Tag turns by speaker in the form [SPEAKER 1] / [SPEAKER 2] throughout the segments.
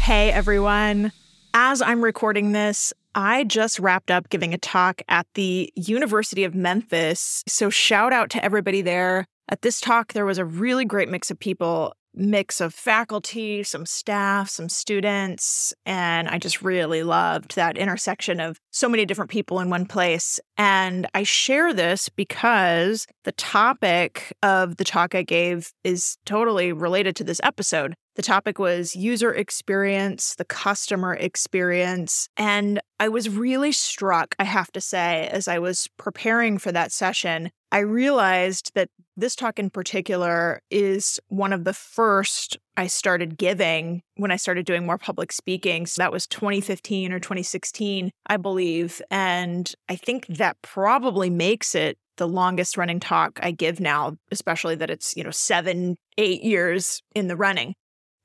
[SPEAKER 1] Hey everyone. As I'm recording this, I just wrapped up giving a talk at the University of Memphis. So, shout out to everybody there. At this talk, there was a really great mix of people mix of faculty, some staff, some students. And I just really loved that intersection of so many different people in one place. And I share this because the topic of the talk I gave is totally related to this episode. The topic was user experience, the customer experience. And I was really struck, I have to say, as I was preparing for that session, I realized that this talk in particular is one of the first I started giving when I started doing more public speaking. So that was 2015 or 2016, I believe. And I think that probably makes it the longest running talk I give now, especially that it's, you know, seven, eight years in the running.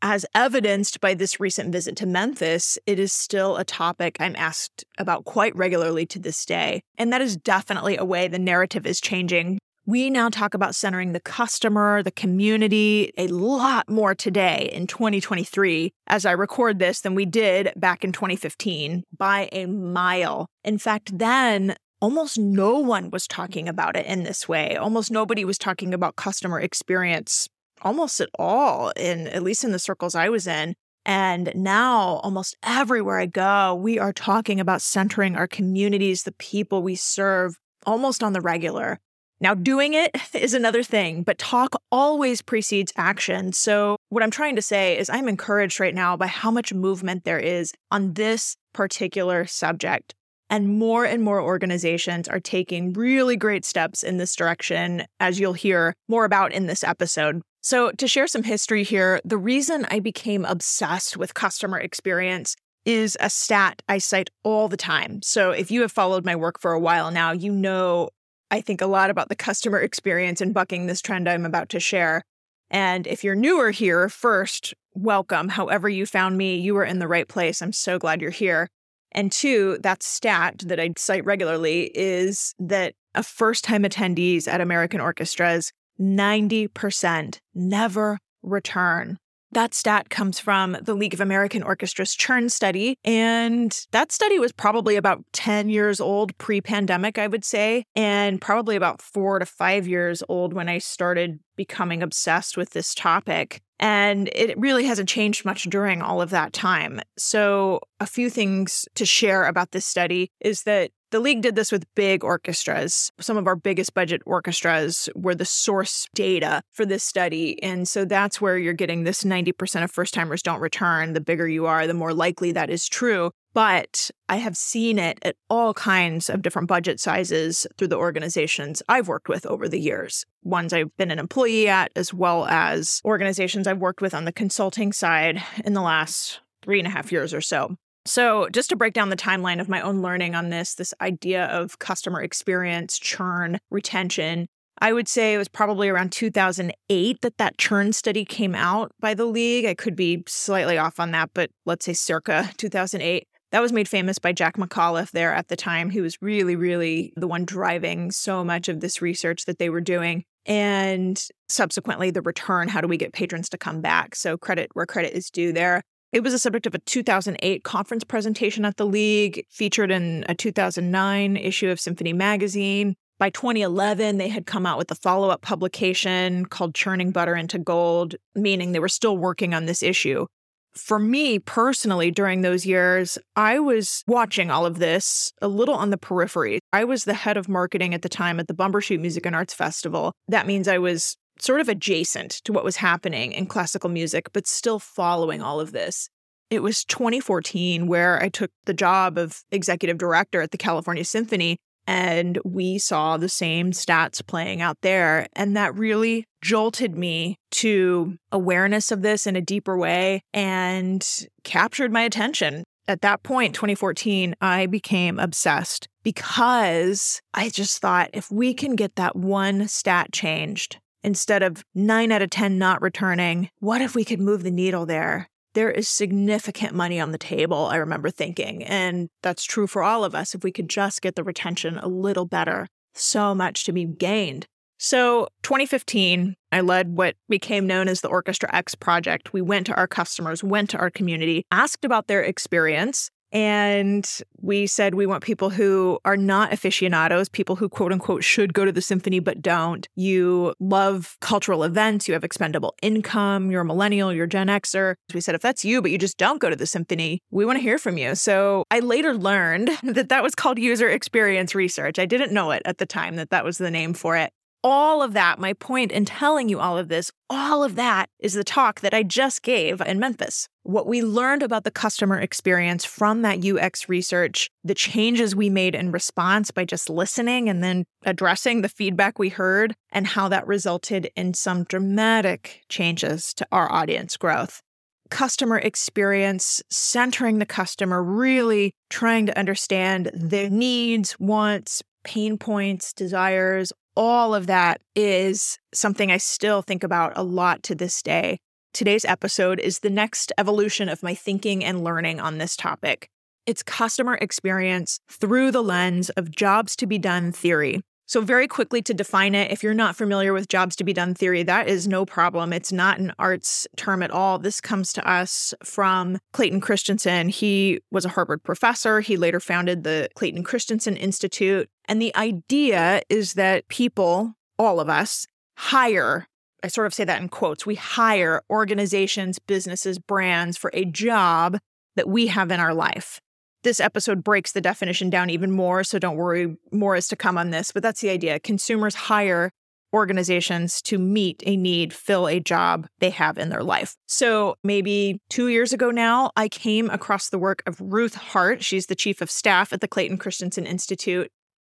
[SPEAKER 1] As evidenced by this recent visit to Memphis, it is still a topic I'm asked about quite regularly to this day. And that is definitely a way the narrative is changing. We now talk about centering the customer, the community, a lot more today in 2023 as I record this than we did back in 2015 by a mile. In fact, then almost no one was talking about it in this way. Almost nobody was talking about customer experience almost at all in at least in the circles I was in. And now, almost everywhere I go, we are talking about centering our communities, the people we serve, almost on the regular. Now, doing it is another thing, but talk always precedes action. So, what I'm trying to say is, I'm encouraged right now by how much movement there is on this particular subject. And more and more organizations are taking really great steps in this direction, as you'll hear more about in this episode. So, to share some history here, the reason I became obsessed with customer experience is a stat I cite all the time. So, if you have followed my work for a while now, you know I think a lot about the customer experience and bucking this trend I'm about to share. And if you're newer here, first, welcome. However, you found me, you were in the right place. I'm so glad you're here. And two, that stat that I cite regularly is that a first time attendees at American orchestras 90% never return. That stat comes from the League of American Orchestras churn study. And that study was probably about 10 years old pre pandemic, I would say, and probably about four to five years old when I started becoming obsessed with this topic. And it really hasn't changed much during all of that time. So, a few things to share about this study is that the league did this with big orchestras. Some of our biggest budget orchestras were the source data for this study. And so that's where you're getting this 90% of first timers don't return. The bigger you are, the more likely that is true. But I have seen it at all kinds of different budget sizes through the organizations I've worked with over the years. Ones I've been an employee at, as well as organizations I've worked with on the consulting side in the last three and a half years or so. So, just to break down the timeline of my own learning on this, this idea of customer experience, churn, retention, I would say it was probably around 2008 that that churn study came out by the league. I could be slightly off on that, but let's say circa 2008. That was made famous by Jack McAuliffe there at the time. He was really, really the one driving so much of this research that they were doing. And subsequently, the return how do we get patrons to come back? So, credit where credit is due there. It was a subject of a 2008 conference presentation at the League, featured in a 2009 issue of Symphony Magazine. By 2011, they had come out with a follow up publication called Churning Butter into Gold, meaning they were still working on this issue. For me personally, during those years, I was watching all of this a little on the periphery. I was the head of marketing at the time at the Bumbershoot Music and Arts Festival. That means I was sort of adjacent to what was happening in classical music, but still following all of this. It was 2014 where I took the job of executive director at the California Symphony, and we saw the same stats playing out there. And that really jolted me to awareness of this in a deeper way and captured my attention. At that point, 2014, I became obsessed because I just thought if we can get that one stat changed, instead of nine out of 10 not returning, what if we could move the needle there? There is significant money on the table, I remember thinking. And that's true for all of us. If we could just get the retention a little better, so much to be gained. So, 2015, I led what became known as the Orchestra X project. We went to our customers, went to our community, asked about their experience, and we said we want people who are not aficionados, people who quote unquote should go to the symphony but don't. You love cultural events, you have expendable income, you're a millennial, you're Gen Xer. We said if that's you, but you just don't go to the symphony, we want to hear from you. So I later learned that that was called user experience research. I didn't know it at the time that that was the name for it all of that, my point in telling you all of this, all of that is the talk that I just gave in Memphis. What we learned about the customer experience from that UX research, the changes we made in response by just listening and then addressing the feedback we heard, and how that resulted in some dramatic changes to our audience growth customer experience, centering the customer, really trying to understand their needs, wants, pain points, desires, all of that is something I still think about a lot to this day. Today's episode is the next evolution of my thinking and learning on this topic. It's customer experience through the lens of jobs to be done theory. So, very quickly to define it, if you're not familiar with jobs to be done theory, that is no problem. It's not an arts term at all. This comes to us from Clayton Christensen. He was a Harvard professor. He later founded the Clayton Christensen Institute. And the idea is that people, all of us, hire I sort of say that in quotes. We hire organizations, businesses, brands for a job that we have in our life. This episode breaks the definition down even more, so don't worry, more is to come on this, but that's the idea. Consumers hire organizations to meet a need, fill a job they have in their life. So maybe two years ago now, I came across the work of Ruth Hartt. She's the chief of staff at the Clayton Christensen Institute.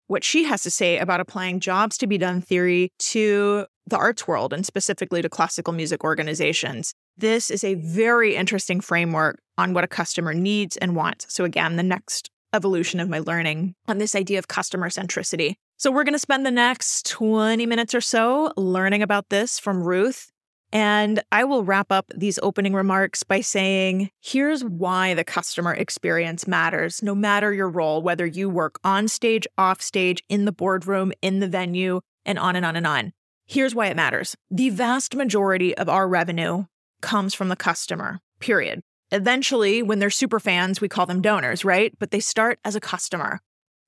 [SPEAKER 1] What she has to say about applying jobs to be done theory to the arts world and specifically to classical music organizations. This is a very interesting framework on what a customer needs and wants. So, again, the next evolution of my learning on this idea of customer centricity. So, we're going to spend the next 20 minutes or so learning about this from Ruth. And I will wrap up these opening remarks by saying here's why the customer experience matters, no matter your role, whether you work on stage, off stage, in the boardroom, in the venue, and on and on and on. Here's why it matters the vast majority of our revenue comes from the customer, period. Eventually, when they're super fans, we call them donors, right? But they start as a customer.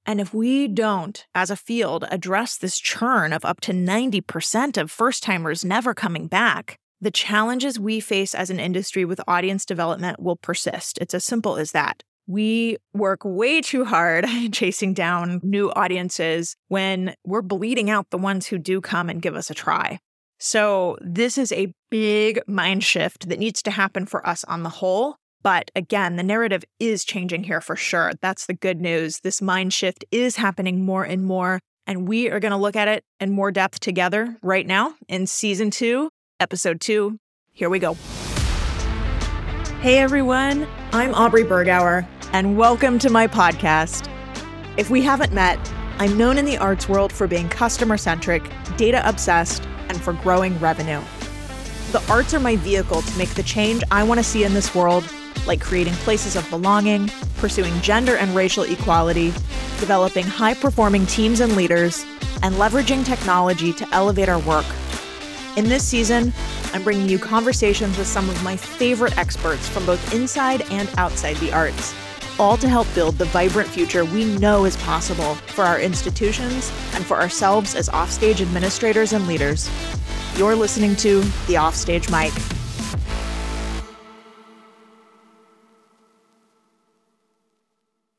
[SPEAKER 1] And if we don't, as a field, address this churn of up to 90% of first timers never coming back, the challenges we face as an industry with audience development will persist. It's as simple as that. We work way too hard chasing down new audiences when we're bleeding out the ones who do come and give us a try. So, this is a big mind shift that needs to happen for us on the whole. But again, the narrative is changing here for sure. That's the good news. This mind shift is happening more and more. And we are going to look at it in more depth together right now in season two, episode two. Here we go. Hey everyone, I'm Aubrey Bergauer, and welcome to my podcast. If we haven't met, I'm known in the arts world for being customer centric, data obsessed, and for growing revenue. The arts are my vehicle to make the change I want to see in this world, like creating places of belonging, pursuing gender and racial equality, developing high performing teams and leaders, and leveraging technology to elevate our work. In this season, I'm bringing you conversations with some of my favorite experts from both inside and outside the arts, all to help build the vibrant future we know is possible for our institutions and for ourselves as offstage administrators and leaders. You're listening to The Offstage Mic.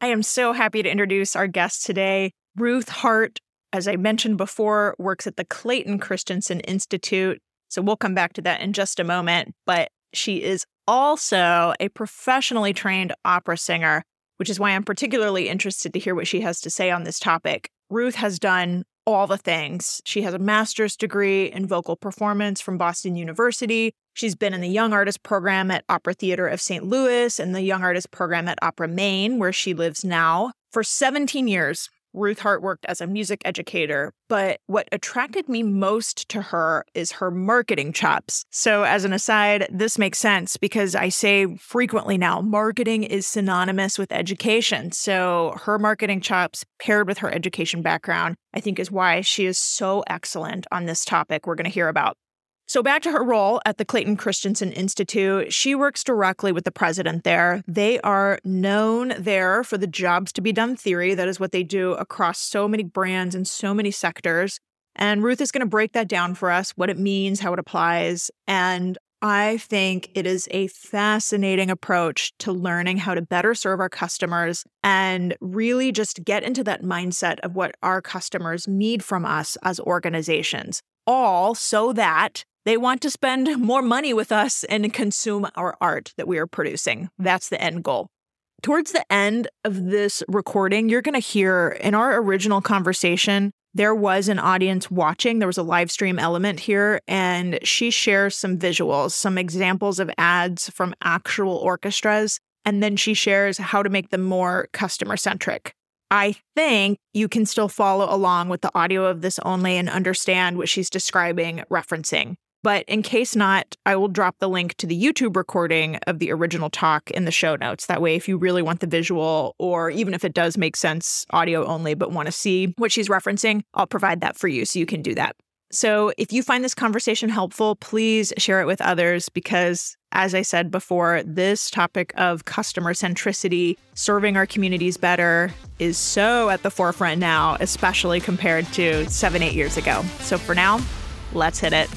[SPEAKER 1] I am so happy to introduce our guest today. Ruth Hartt, as I mentioned before, works at the Clayton Christensen Institute. So we'll come back to that in just a moment. But she is also a professionally trained opera singer, which is why I'm particularly interested to hear what she has to say on this topic. Ruth has done all the things. She has a master's degree in vocal performance from Boston University. She's been in the Young Artist program at Opera Theater of St. Louis and the Young Artist program at Opera Maine, where she lives now, for 17 years. Ruth Hartt worked as a music educator, but what attracted me most to her is her marketing chops. So, as an aside, this makes sense because I say frequently now marketing is synonymous with education. So, her marketing chops paired with her education background, I think, is why she is so excellent on this topic we're going to hear about. So, back to her role at the Clayton Christensen Institute, she works directly with the president there. They are known there for the jobs to be done theory. That is what they do across so many brands and so many sectors. And Ruth is going to break that down for us what it means, how it applies. And I think it is a fascinating approach to learning how to better serve our customers and really just get into that mindset of what our customers need from us as organizations, all so that they want to spend more money with us and consume our art that we are producing. That's the end goal. Towards the end of this recording, you're going to hear in our original conversation, there was an audience watching. There was a live stream element here, and she shares some visuals, some examples of ads from actual orchestras. And then she shares how to make them more customer centric. I think you can still follow along with the audio of this only and understand what she's describing, referencing. But in case not, I will drop the link to the YouTube recording of the original talk in the show notes. That way, if you really want the visual, or even if it does make sense audio only, but want to see what she's referencing, I'll provide that for you so you can do that. So if you find this conversation helpful, please share it with others because, as I said before, this topic of customer centricity, serving our communities better, is so at the forefront now, especially compared to seven, eight years ago. So for now, let's hit it.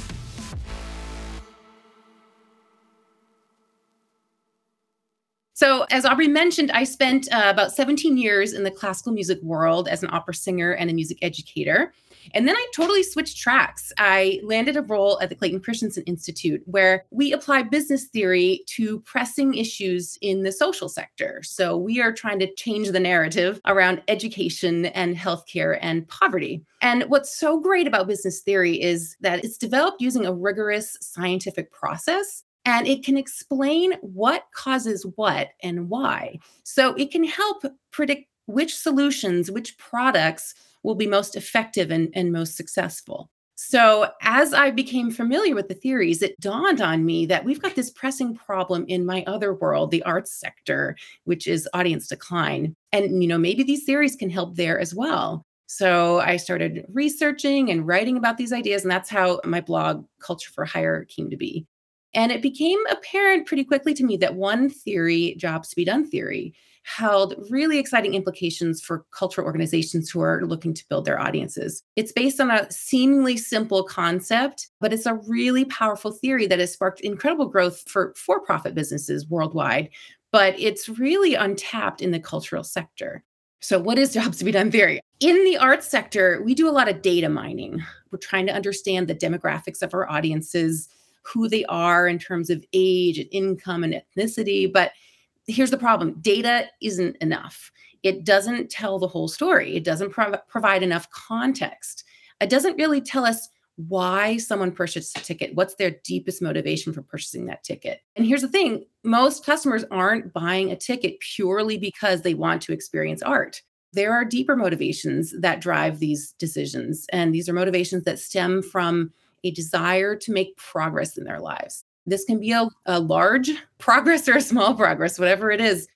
[SPEAKER 2] So, as Aubrey mentioned, I spent uh, about 17 years in the classical music world as an opera singer and a music educator. And then I totally switched tracks. I landed a role at the Clayton Christensen Institute where we apply business theory to pressing issues in the social sector. So we are trying to change the narrative around education and healthcare and poverty. And what's so great about business theory is that it's developed using a rigorous scientific process and it can explain what causes what and why. So it can help predict which solutions, which products will be most effective and, and most successful. So, as I became familiar with the theories, it dawned on me that we've got this pressing problem in my other world, the arts sector, which is audience decline. And, you know, maybe these theories can help there as well. So, I started researching and writing about these ideas. And that's how my blog, Culture for Hire, came to be. And it became apparent pretty quickly to me that one theory, jobs to be done theory, held really exciting implications for cultural organizations who are looking to build their audiences. It's based on a seemingly simple concept, but it's a really powerful theory that has sparked incredible growth for for profit businesses worldwide. But it's really untapped in the cultural sector. So, what is jobs to be done theory? In the arts sector, we do a lot of data mining. We're trying to understand the demographics of our audiences who they are in terms of age and income and ethnicity. But here's the problem data isn't enough. It doesn't tell the whole story, it doesn't provide enough context. It doesn't really tell us why someone purchased a ticket, what's their deepest motivation for purchasing that ticket. And here's the thing most customers aren't buying a ticket purely because they want to experience art. There are deeper motivations that drive these decisions. And these are motivations that stem from a desire to make progress in their lives. This can be a, a large progress or a small progress, whatever it is.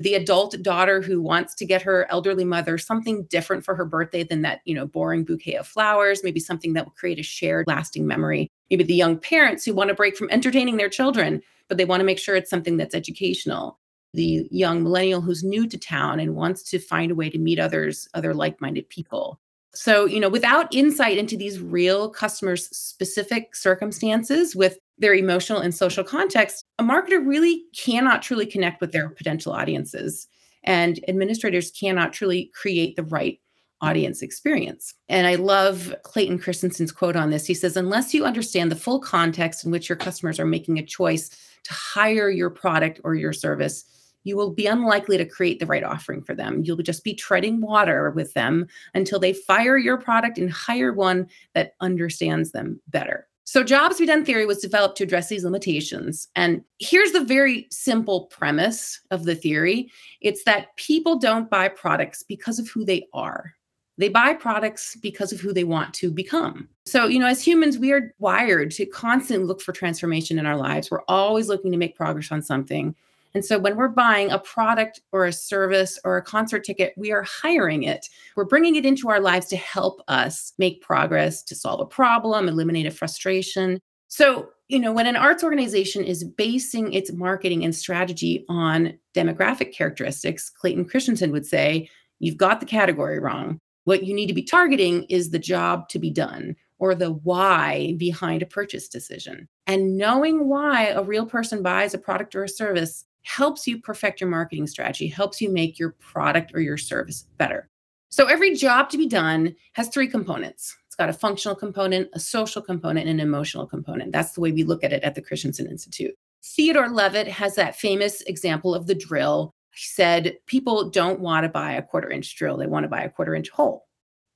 [SPEAKER 2] The adult daughter who wants to get her elderly mother something different for her birthday than that, you know, boring bouquet of flowers, maybe something that will create a shared lasting memory. Maybe the young parents who want to break from entertaining their children, but they want to make sure it's something that's educational the young millennial who's new to town and wants to find a way to meet others other like-minded people so, you know, without insight into these real customers' specific circumstances with their emotional and social context, a marketer really cannot truly connect with their potential audiences. And administrators cannot truly create the right audience experience. And I love Clayton Christensen's quote on this. He says, Unless you understand the full context in which your customers are making a choice to hire your product or your service, you will be unlikely to create the right offering for them. You'll just be treading water with them until they fire your product and hire one that understands them better. So, jobs to be done theory was developed to address these limitations. And here's the very simple premise of the theory it's that people don't buy products because of who they are, They buy products because of who they want to become. So, you know, as humans, we are wired to constantly look for transformation in our lives. We're always looking to make progress on something. And so when we're buying a product or a service or a concert ticket, we are hiring it. We're bringing it into our lives to help us make progress, to solve a problem, eliminate a frustration. So, you know, when an arts organization is basing its marketing and strategy on demographic characteristics, Clayton Christensen would say, you've got the category wrong. What you need to be targeting is the job to be done or the why behind a purchase decision. And knowing why a real person buys a product or a service helps you perfect your marketing strategy, helps you make your product or your service better. So every job to be done has three components. It's got a functional component, a social component, and an emotional component. That's the way we look at it at the Christensen Institute. Theodore Levitt has that famous example of the drill. He said, People don't want to buy a quarter inch drill, they want to buy a quarter inch hole.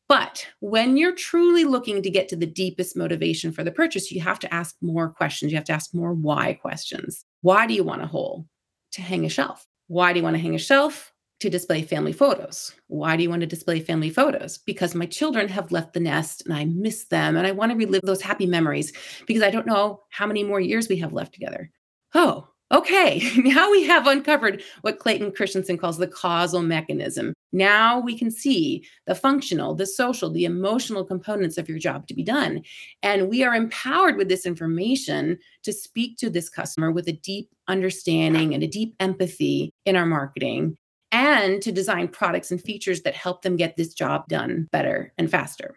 [SPEAKER 2] But when you're truly looking to get to the deepest motivation for the purchase, you have to ask more questions. You have to ask more why questions. Why do you want a hole? To hang a shelf. Why do you want to hang a shelf? To display family photos. Why do you want to display family photos? Because my children have left the nest and I miss them and I want to relive those happy memories because I don't know how many more years we have left together. Oh, Okay, now we have uncovered what Clayton Christensen calls the causal mechanism. Now we can see the functional, the social, the emotional components of your job to be done. And we are empowered with this information to speak to this customer with a deep understanding and a deep empathy in our marketing and to design products and features that help them get this job done better and faster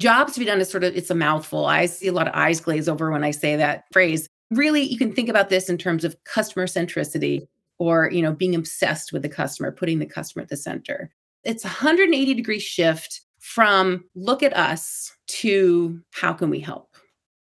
[SPEAKER 2] jobs to be done is sort of it's a mouthful i see a lot of eyes glaze over when i say that phrase really you can think about this in terms of customer centricity or you know being obsessed with the customer putting the customer at the center. It's a 180 degree shift from look at us to how can we help?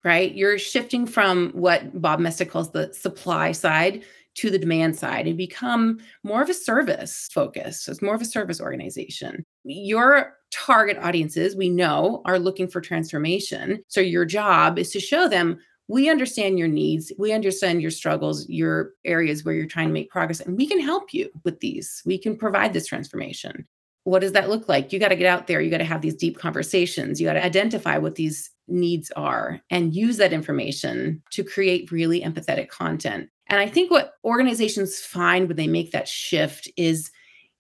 [SPEAKER 2] Right? You're shifting from what bob Moesta calls the supply side to the demand side and become more of a service focus. So it's more of a service organization. Your target audiences we know are looking for transformation. So your job is to show them we understand your needs we understand your struggles your areas where you're trying to make progress and we can help you with these. We can provide this transformation. What does that look like? You got to get out there you got to have these deep conversations you got to identify what these needs are and use that information to create really empathetic content. And i think what organizations find when they make that shift is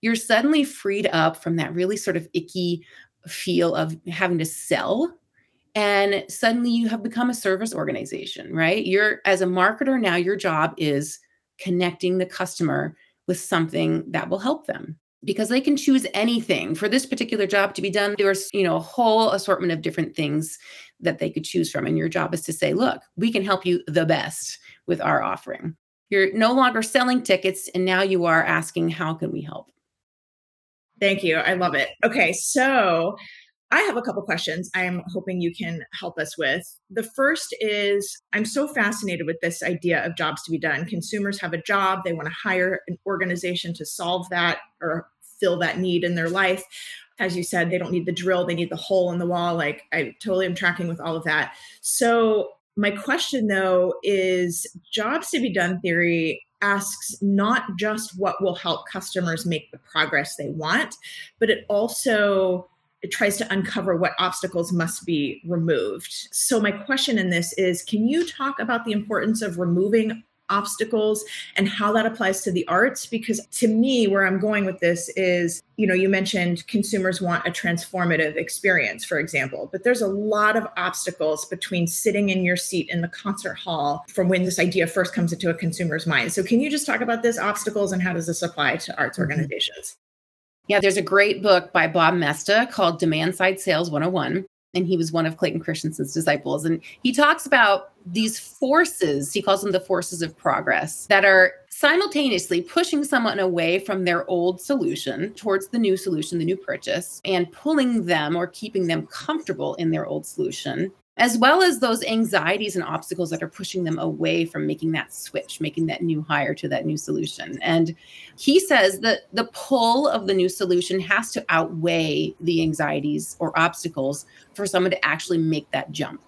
[SPEAKER 2] you're suddenly freed up from that really sort of icky feel of having to sell and suddenly you have become a service organization right? You're as a marketer now your job is connecting the customer with something that will help them because they can choose anything. For this particular job to be done there's you know a whole assortment of different things that they could choose from and your job is to say look we can help you the best with our offering. You're no longer selling tickets and now you are asking how can we help?
[SPEAKER 1] Thank you. I love it. Okay so I have a couple questions I'm hoping you can help us with. The first is I'm so fascinated with this idea of jobs to be done. Consumers have a job, they want to hire an organization to solve that or fill that need in their life. As you said, they don't need the drill, they need the hole in the wall. Like I totally am tracking with all of that. So, my question though is jobs to be done theory asks not just what will help customers make the progress they want, but it also it tries to uncover what obstacles must be removed. So, my question in this is can you talk about the importance of removing obstacles and how that applies to the arts because to me where i'm going with this is you know you mentioned consumers want a transformative experience for example but there's a lot of obstacles between sitting in your seat in the concert hall from when this idea first comes into a consumer's mind so can you just talk about this obstacles and how does this apply to arts mm-hmm. organizations
[SPEAKER 2] yeah, there's a great book by Bob Moesta called Demand Side Sales 101. And he was one of Clayton Christensen's disciples. And he talks about these forces, he calls them the forces of progress, that are simultaneously pushing someone away from their old solution towards the new solution, the new purchase, and pulling them or keeping them comfortable in their old solution as well as those anxieties and obstacles that are pushing them away from making that switch, making that new hire to that new solution. And he says that the pull of the new solution has to outweigh the anxieties or obstacles for someone to actually make that jump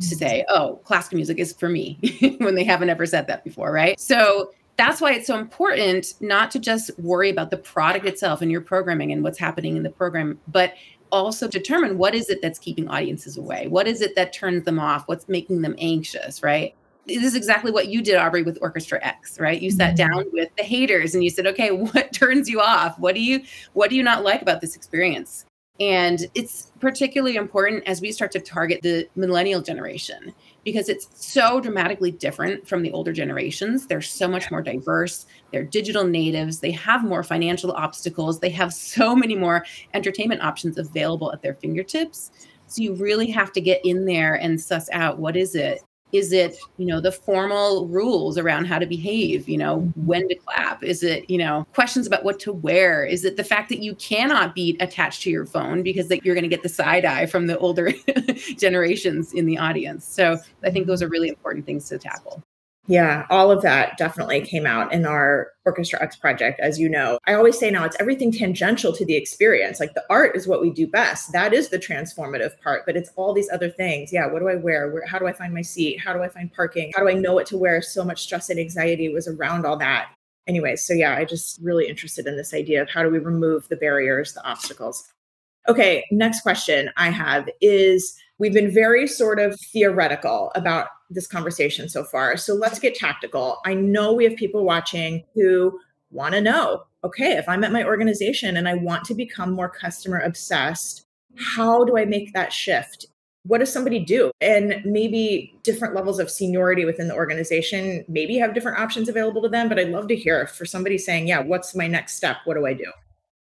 [SPEAKER 2] to mm-hmm. say, oh, classical music is for me when they haven't ever said that before, right? So that's why it's so important not to just worry about the product itself and your programming and what's happening in the program, but also determine what is it that's keeping audiences away? What is it that turns them off? What's making them anxious, right? This is exactly what you did, Aubrey, with Orchestra X, right? You sat mm-hmm. down with the haters and you said, okay, what turns you off? What do you what do you not like about this experience? And it's particularly important as we start to target the millennial generation because it's so dramatically different from the older generations. They're so much more diverse. They're digital natives. They have more financial obstacles. They have so many more entertainment options available at their fingertips. So you really have to get in there and suss out what is it is it you know the formal rules around how to behave you know mm-hmm. when to clap? Is it you know questions about what to wear? Is it the fact that you cannot be attached to your phone because that you're going to get the side eye from the older generations in the audience? So i think those mm-hmm. are really important things to tackle
[SPEAKER 1] yeah, all of that definitely came out in our Orchestra X project, as you know. I always say now it's everything tangential to the experience. Like the art is what we do best. That is the transformative part, but it's all these other things. Yeah, what do I wear? Where, how do I find my seat? How do I find parking? How do I know what to wear? So much stress and anxiety was around all that. Anyway, so yeah, I just really interested in this idea of how do we remove the barriers, the obstacles. Okay, next question I have is we've been very sort of theoretical about this conversation so far. So let's get tactical. I know we have people watching who want to know okay, if I'm at my organization and I want to become more customer obsessed, how do I make that shift? What does somebody do? And maybe different levels of seniority within the organization maybe have different options available to them. But I'd love to hear for somebody saying, yeah, what's my next step? What do I do?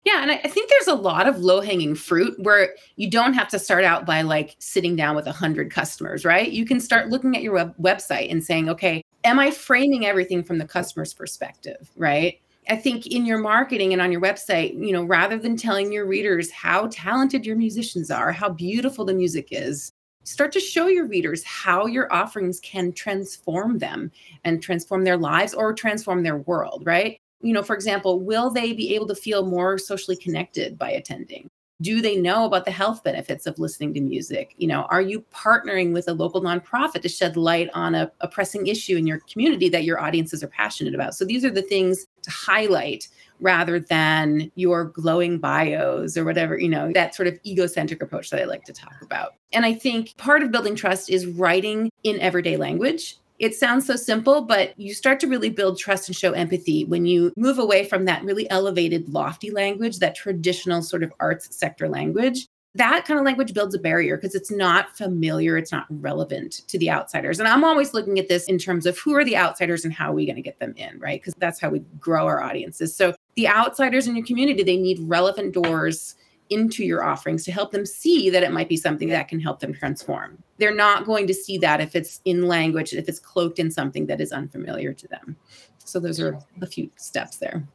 [SPEAKER 2] Yeah, and I think there's a lot of low hanging fruit where you don't have to start out by like sitting down with a hundred customers, right? You can start looking at your web- website and saying, okay, am I framing everything from the customer's perspective, right? I think in your marketing and on your website, you know, rather than telling your readers how talented your musicians are, how beautiful the music is, start to show your readers how your offerings can transform them and transform their lives or transform their world, right? You know, for example, will they be able to feel more socially connected by attending? Do they know about the health benefits of listening to music? You know, are you partnering with a local nonprofit to shed light on a, a pressing issue in your community that your audiences are passionate about? So these are the things to highlight rather than your glowing bios or whatever, you know, that sort of egocentric approach that I like to talk about. And I think part of building trust is writing in everyday language it sounds so simple, but you start to really build trust and show empathy when you move away from that really elevated, lofty language, that traditional sort of arts sector language. That kind of language builds a barrier because it's not familiar, it's not relevant to the outsiders. And I'm always looking at this in terms of who are the outsiders and how are we going to get them in, right? Because that's how we grow our audiences. So the outsiders in your community, they need relevant doors into your offerings to help them see that it might be something that can help them transform. They're not going to see that if it's in language, if it's cloaked in something that is unfamiliar to them. So those are a few steps there.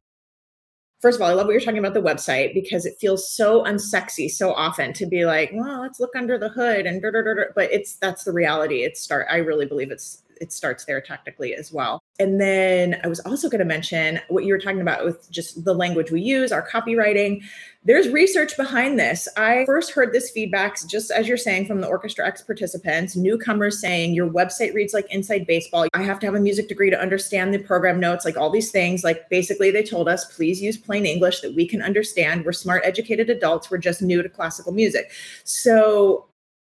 [SPEAKER 1] First of all, I love what you're talking about the website because it feels so unsexy so often to be like, well, let's look under the hood and da, da, da, but it's that's the reality. It's start. I really believe it's it starts there tactically as well. And then I was also going to mention what you were talking about with just the language we use, our copywriting. There's research behind this. I first heard this feedback, just as you're saying, from the Orchestra X participants, newcomers saying your website reads like inside baseball. I have to have a music degree to understand the program notes, like all these things. Like basically, they told us, please use plain English that we can understand. We're smart, educated adults. We're just new to classical music. So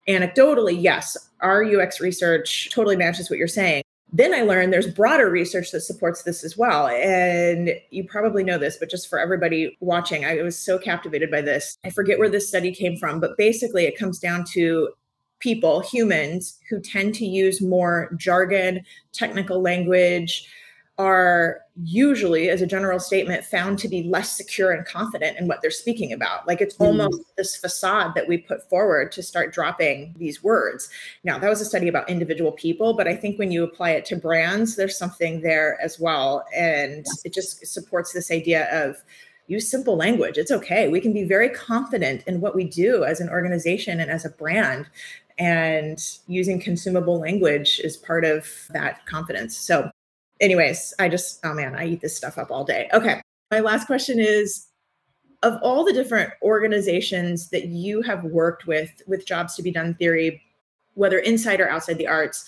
[SPEAKER 1] anecdotally, yes, our UX research totally matches what you're saying. Then I learned there's broader research that supports this as well. And you probably know this, but just for everybody watching, I was so captivated by this. I forget where this study came from, but basically it comes down to people, humans, who tend to use more jargon, technical language, are usually, as a general statement, found to be less secure and confident in what they're speaking about. Like it's mm. almost this facade that we put forward to start dropping these words. Now, that was a study about individual people, but I think when you apply it to brands, there's something there as well. And yeah. it just supports this idea of use simple language. It's okay. We can be very confident in what we do as an organization and as a brand. And using consumable language is part of that confidence. So anyways, I just, oh man, I eat this stuff up all day. Okay. My last question is of all the different organizations that you have worked with, with jobs to be done theory, whether inside or outside the arts,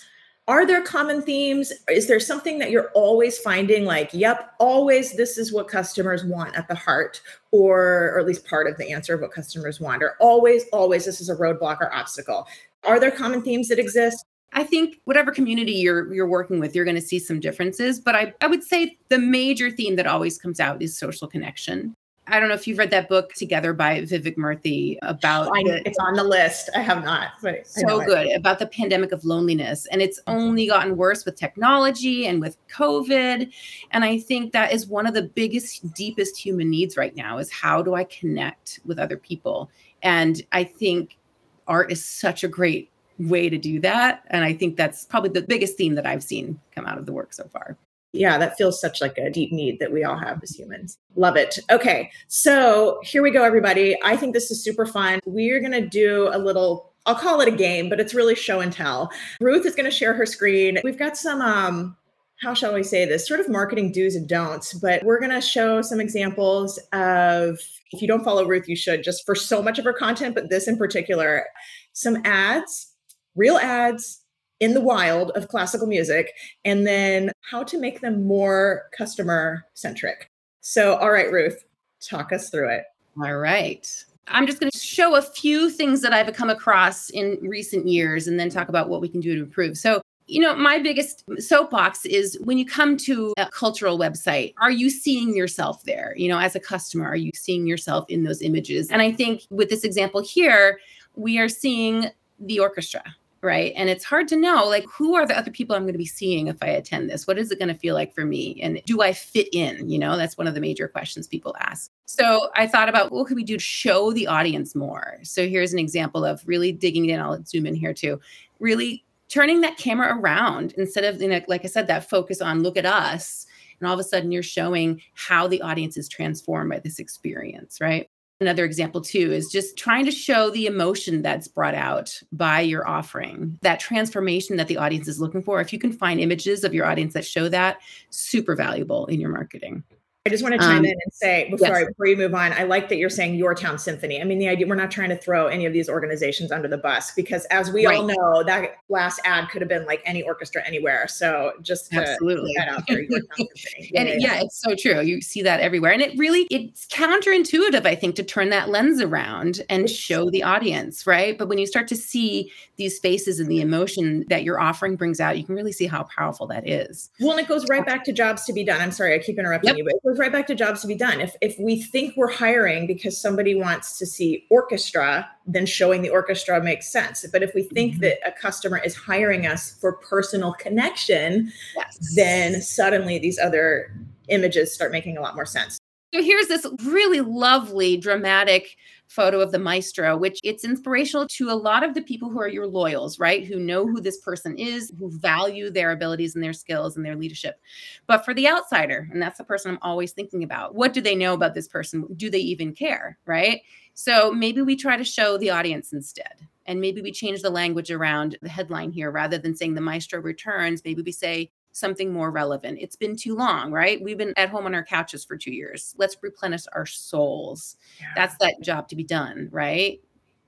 [SPEAKER 1] are there common themes? Is there something that you're always finding like, yep, always this is what customers want at the heart, or, or at least part of the answer of what customers want, or always, always this is a roadblock or obstacle? Are there common themes that exist?
[SPEAKER 2] I think whatever community you're you're working with, you're going to see some differences. But I, I would say the major theme that always comes out is social connection. I don't know if you've read that book together by Vivek Murthy about
[SPEAKER 1] I, the, it's on the list. I have not, but
[SPEAKER 2] so good about the pandemic of loneliness. And it's only gotten worse with technology and with COVID. And I think that is one of the biggest, deepest human needs right now is how do I connect with other people? And I think art is such a great way to do that. And I think that's probably the biggest theme that I've seen come out of the work so far
[SPEAKER 1] yeah, that feels such like a deep need that we all have as humans. Love it. Okay, so here we go, everybody. I think this is super fun. We're going to do a little I'll call it a game, but it's really show and tell. Ruth is going to share her screen. We've got some um how shall we say this sort of marketing do's and don'ts, but we're going to show some examples of if you don't follow Ruth, you should just for so much of her content, but this in particular, some ads, real ads in the wild of classical music and then how to make them more customer centric. So, all right, Ruth, talk us through it.
[SPEAKER 2] All right. I'm just going to show a few things that I've come across in recent years and then talk about what we can do to improve. So, you know, my biggest soapbox is when you come to a cultural website, are you seeing yourself there? You know, as a customer, are you seeing yourself in those images? And I think with this example here, we are seeing the orchestra right? And it's hard to know like who are the other people i'm going to be seeing if i attend this? What is it going to feel like for me? And do i fit in? You know that's one of the major questions people ask. So i thought about what could we do to show the audience more? So here's an example of really digging in i'll zoom in here too. Really turning that camera around instead of you know, like i said that focus on look at us and all of a sudden you're showing how the audience is transformed by this experience right Another example, too, is just trying to show the emotion that's brought out by your offering, that transformation that the audience is looking for. If you can find images of your audience that show that, super valuable in your marketing.
[SPEAKER 1] I just want to chime um, in and say before yes. I before you move on, I like that you're saying your town symphony. I mean, the idea we're not trying to throw any of these organizations under the bus because as we right. all know, that last ad could have been like any orchestra anywhere. So just
[SPEAKER 2] absolutely that out there, yeah, and yeah, yeah, it's so true. You see that everywhere. And it really it's counterintuitive, I think, to turn that lens around and show the audience, right? But when you start to see these faces and the emotion that your offering brings out, you can really see how powerful that is.
[SPEAKER 1] Well, and it goes right back to jobs to be done. I'm sorry, I keep interrupting yep. you, but goes right back to jobs to be done. If if we think we're hiring because somebody wants to see orchestra, then showing the orchestra makes sense. But if we think mm-hmm. that a customer is hiring us for personal connection, yes. then suddenly these other images start making a lot more sense.
[SPEAKER 2] So here's this really lovely dramatic photo of the maestro, which it's inspirational to a lot of the people who are your loyals, right? Who know who this person is, who value their abilities and their skills and their leadership. But for the outsider, and that's the person I'm always thinking about, what do they know about this person? Do they even care, right? So maybe we try to show the audience instead. And maybe we change the language around the headline here rather than saying the maestro returns. Maybe we say something more relevant. It's been too long, right? We've been at home on our couches for two years. Let's replenish our souls. Yeah. That's that job to be done, right?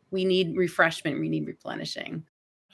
[SPEAKER 2] We need refreshment, we need replenishing.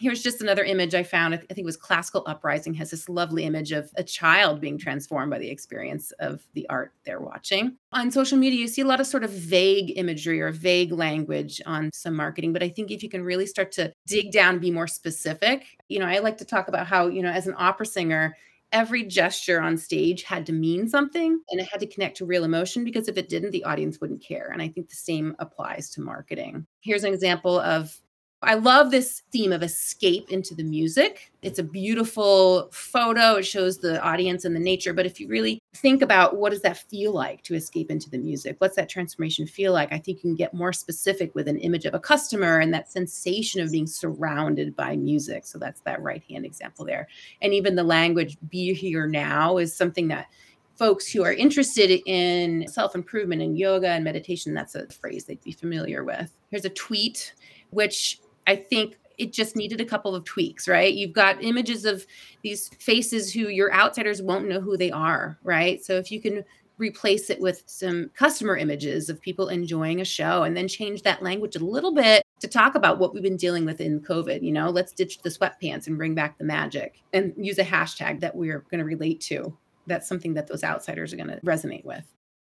[SPEAKER 2] Here's just another image I found. I think it was Classical Uprising has this lovely image of a child being transformed by the experience of the art they're watching. On social media, you see a lot of sort of vague imagery or vague language on some marketing, but I think if you can really start to dig down, be more specific, you know, I like to talk about how, you know, as an opera singer, every gesture on stage had to mean something and it had to connect to real emotion because if it didn't, the audience wouldn't care. And I think the same applies to marketing. Here's an example of I love this theme of escape into the music. It's a beautiful photo. It shows the audience and the nature. But if you really think about what does that feel like to escape into the music? What's that transformation feel like? I think you can get more specific with an image of a customer and that sensation of being surrounded by music. So that's that right hand example there. And even the language be here now is something that folks who are interested in self improvement and yoga and meditation, that's a phrase they'd be familiar with. Here's a tweet, which I think it just needed a couple of tweaks, right? You've got images of these faces who your outsiders won't know who they are, right? So if you can replace it with some customer images of people enjoying a show and then change that language a little bit to talk about what we've been dealing with in COVID. You know, let's ditch the sweatpants and bring back the magic and use a hashtag that we're going to relate to. That's something that those outsiders are going to resonate with.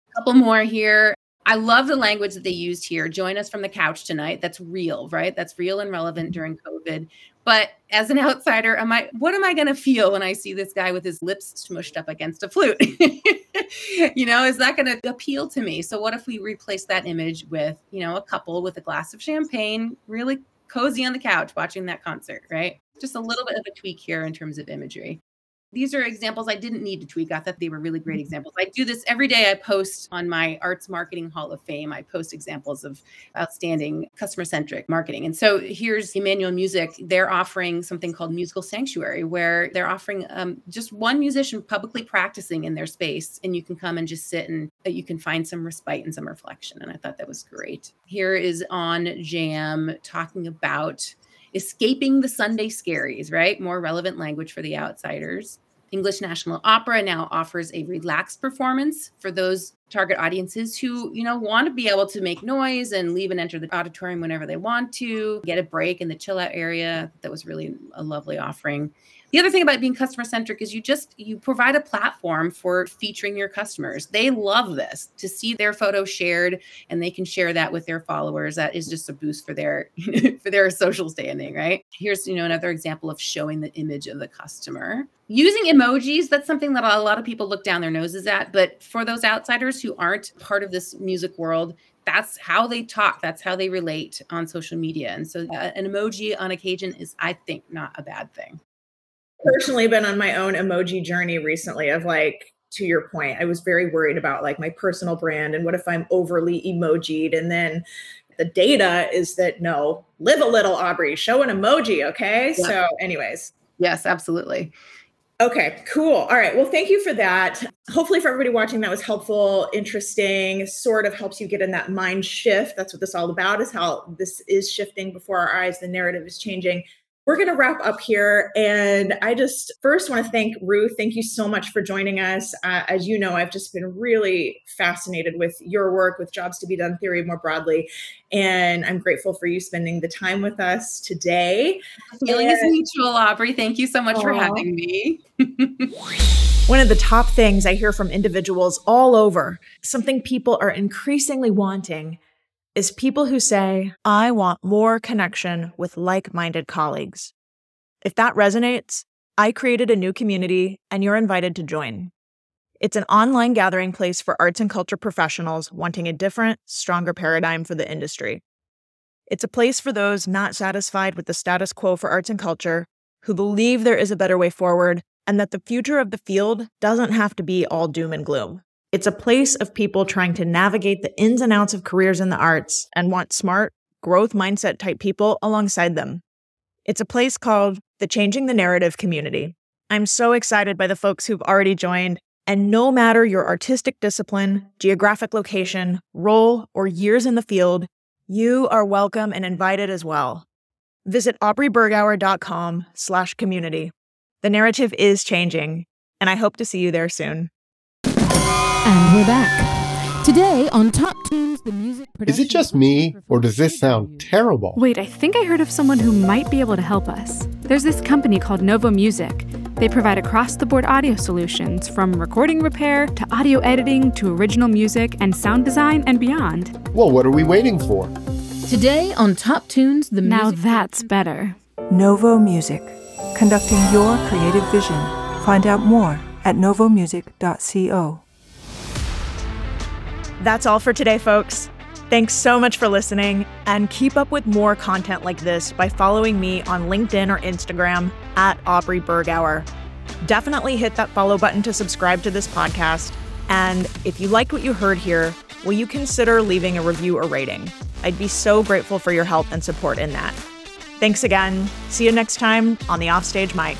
[SPEAKER 2] A couple more here. I love the language that they used here. Join us from the couch tonight. That's real, right? That's real and relevant mm-hmm. during COVID. But as an outsider, am I what am I going to feel when I see this guy with his lips smushed up against a flute? you know, is that going to appeal to me? So what if we replace that image with, you know, a couple with a glass of champagne, really cozy on the couch watching that concert, right? Just a little bit of a tweak here in terms of imagery these are examples I didn't need to tweak. I thought they were really great mm-hmm. examples. I do this every day. I post on my Arts Marketing Hall of Fame. I post examples of outstanding customer centric marketing. And so here's Emmanuel Music. They're offering something called Musical Sanctuary, where they're offering um, just one musician publicly practicing in their space. And you can come and just sit and uh, you can find some respite and some reflection. And I thought that was great. Here is on Jam talking about escaping the Sunday scaries, right? More relevant language for the outsiders. English National Opera now offers a relaxed performance for those target audiences who, you know, want to be able to make noise and leave and enter the auditorium whenever they want to, get a break in the chill out area. That was really a lovely offering the other thing about being customer centric is you just you provide a platform for featuring your customers. They love this to see their photo shared and they can share that with their followers. That is just a boost for their for their social standing right? Here's you know another example of showing the image of the customer. Using emojis that's something that a lot of people look down their noses at but for those outsiders who aren't part of this music world that's how they talk that's how they relate on social media. And so uh, an emoji on occasion is i think not a bad thing
[SPEAKER 3] personally been on my own emoji journey recently of like to your point i was very worried about like my personal brand and what if i'm overly emojied? And then the data is that no live a little aubrey show an emoji okay? Yeah. so anyways.
[SPEAKER 2] Yes absolutely.
[SPEAKER 3] Okay cool. All right well thank you for that. Hopefully for everybody watching that was helpful interesting sort of helps you get in that mind shift. That's what this all about is how this is shifting before our eyes the narrative is changing we're going to wrap up here. And I just first want to thank Ruth. Thank you so much for joining us. Uh, as you know, I've just been really fascinated with your work, with Jobs to Be Done theory more broadly. And I'm grateful for you spending the time with us today.
[SPEAKER 2] The feeling and- is mutual, Aubrey. Thank you so much Aww. for having me.
[SPEAKER 1] One of the top things I hear from individuals all over, something people are increasingly wanting is people who say, I want more connection with like minded colleagues. If that resonates, I created a new community and you're invited to join. It's an online gathering place for arts and culture professionals wanting a different, stronger paradigm for the industry. It's a place for those not satisfied with the status quo for arts and culture, who believe there is a better way forward, and that the future of the field doesn't have to be all doom and gloom. It's a place of people trying to navigate the ins and outs of careers in the arts and want smart, growth mindset type people alongside them. It's a place called the Changing the Narrative community. I'm so excited by the folks who've already joined, and no matter your artistic discipline, geographic location, role, or years in the field, you are welcome and invited as well. Visit aubreybergauer.com slash community. The narrative is changing, and I hope to see you there soon.
[SPEAKER 4] And we're back. Today on Top Tunes, the music
[SPEAKER 5] Is it just me, or does this sound terrible?
[SPEAKER 6] Wait, I think I heard of someone who might be able to help us. There's this company called Novo Music. They provide across the board audio solutions from recording repair to audio editing to original music and sound design and beyond.
[SPEAKER 5] Well, what are we waiting for?
[SPEAKER 4] Today on Top Tunes, the Music
[SPEAKER 6] Now that's better.
[SPEAKER 7] Novo Music, conducting your creative vision. Find out more at novomusic.co.
[SPEAKER 1] That's all for today, folks. Thanks so much for listening, and keep up with more content like this by following me on LinkedIn or Instagram at Aubrey Bergauer. Definitely hit that follow button to subscribe to this podcast. And if you liked what you heard here, will you consider leaving a review or rating? I'd be so grateful for your help and support in that. Thanks again. See you next time on the Offstage Mic.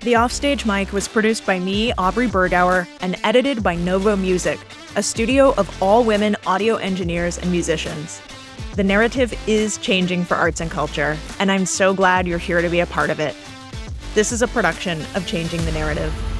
[SPEAKER 1] The Offstage Mic was produced by me, Aubrey Bergauer, and edited by Novo Music a studio of all women audio engineers and musicians. The narrative is changing for arts and culture, and I'm so glad you're here to be a part of it. This is a production of Changing the Narrative.